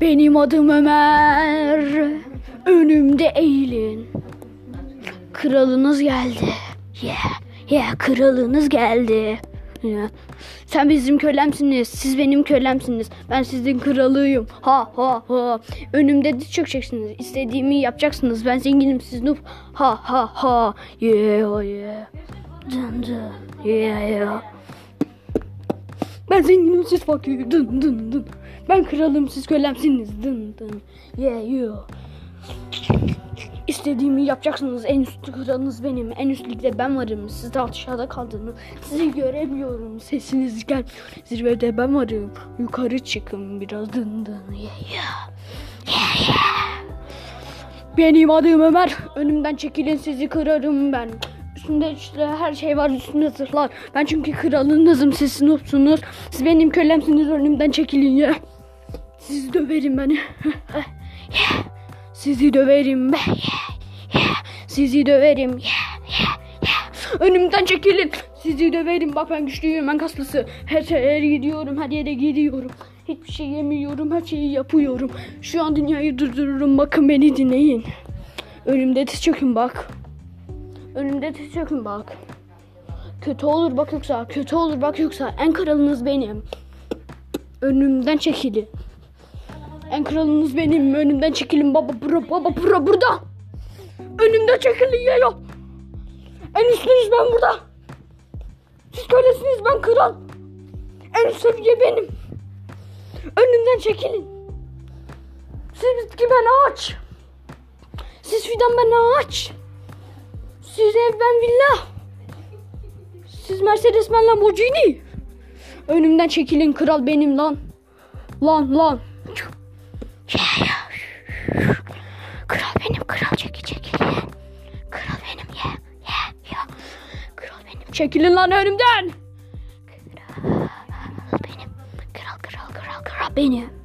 Benim adım Ömer. Önümde eğilin. Kralınız geldi. Yeah, yeah, kralınız geldi. Yeah. Sen bizim kölemsiniz. Siz benim kölemsiniz. Ben sizin kralıyım. Ha ha ha. Önümde diz çökeceksiniz. İstediğimi yapacaksınız. Ben zenginim siz noob. Ha ha ha. Yeah yeah. Dın dın. Yeah yeah. Ben zenginim siz fakir. Dın dın dın. Ben kralım siz kölemsiniz. Dın dın. Yeah yeah. İstediğimi yapacaksınız. En üst kralınız benim. En üst ligde ben varım. Siz de aşağıda kaldınız. Sizi göremiyorum. Sesiniz gel. Zirvede ben varım. Yukarı çıkın biraz dın dın. Yeah, yeah. Yeah, yeah. Benim adım Ömer. Önümden çekilin sizi kırarım ben. Üstünde işte her şey var üstünde zırhlar. Ben çünkü kralınızım siz sınıfsınız. Siz benim kölemsiniz önümden çekilin ya. Sizi döverim ben. Sizi döverim be. Sizi döverim. Önümden çekilin. Sizi döverim. Bak ben güçlüyüm. Ben kaslısı. Her yere gidiyorum. Her yere gidiyorum. Hiçbir şey yemiyorum. Her şeyi yapıyorum. Şu an dünyayı durdururum. Bakın beni dinleyin. Önümde diz çökün bak. Önümde diz çökün bak. Kötü olur bak yoksa. Kötü olur bak yoksa. En kralınız benim. Önümden çekilin. En kralınız benim. Önümden çekilin baba. Bura baba bura burada. Önümden çekilin ya ya. En üstünüz ben burada. Siz kölesiniz ben kral. En üst seviye benim. Önümden çekilin. Siz bitki ben ağaç. Siz fidan ben ağaç. Siz ev ben villa. Siz Mercedes ben Lamborghini. Önümden çekilin kral benim lan. Lan lan. Kral Çekilin lan önümden. Kral benim. Kral kral kral kral benim.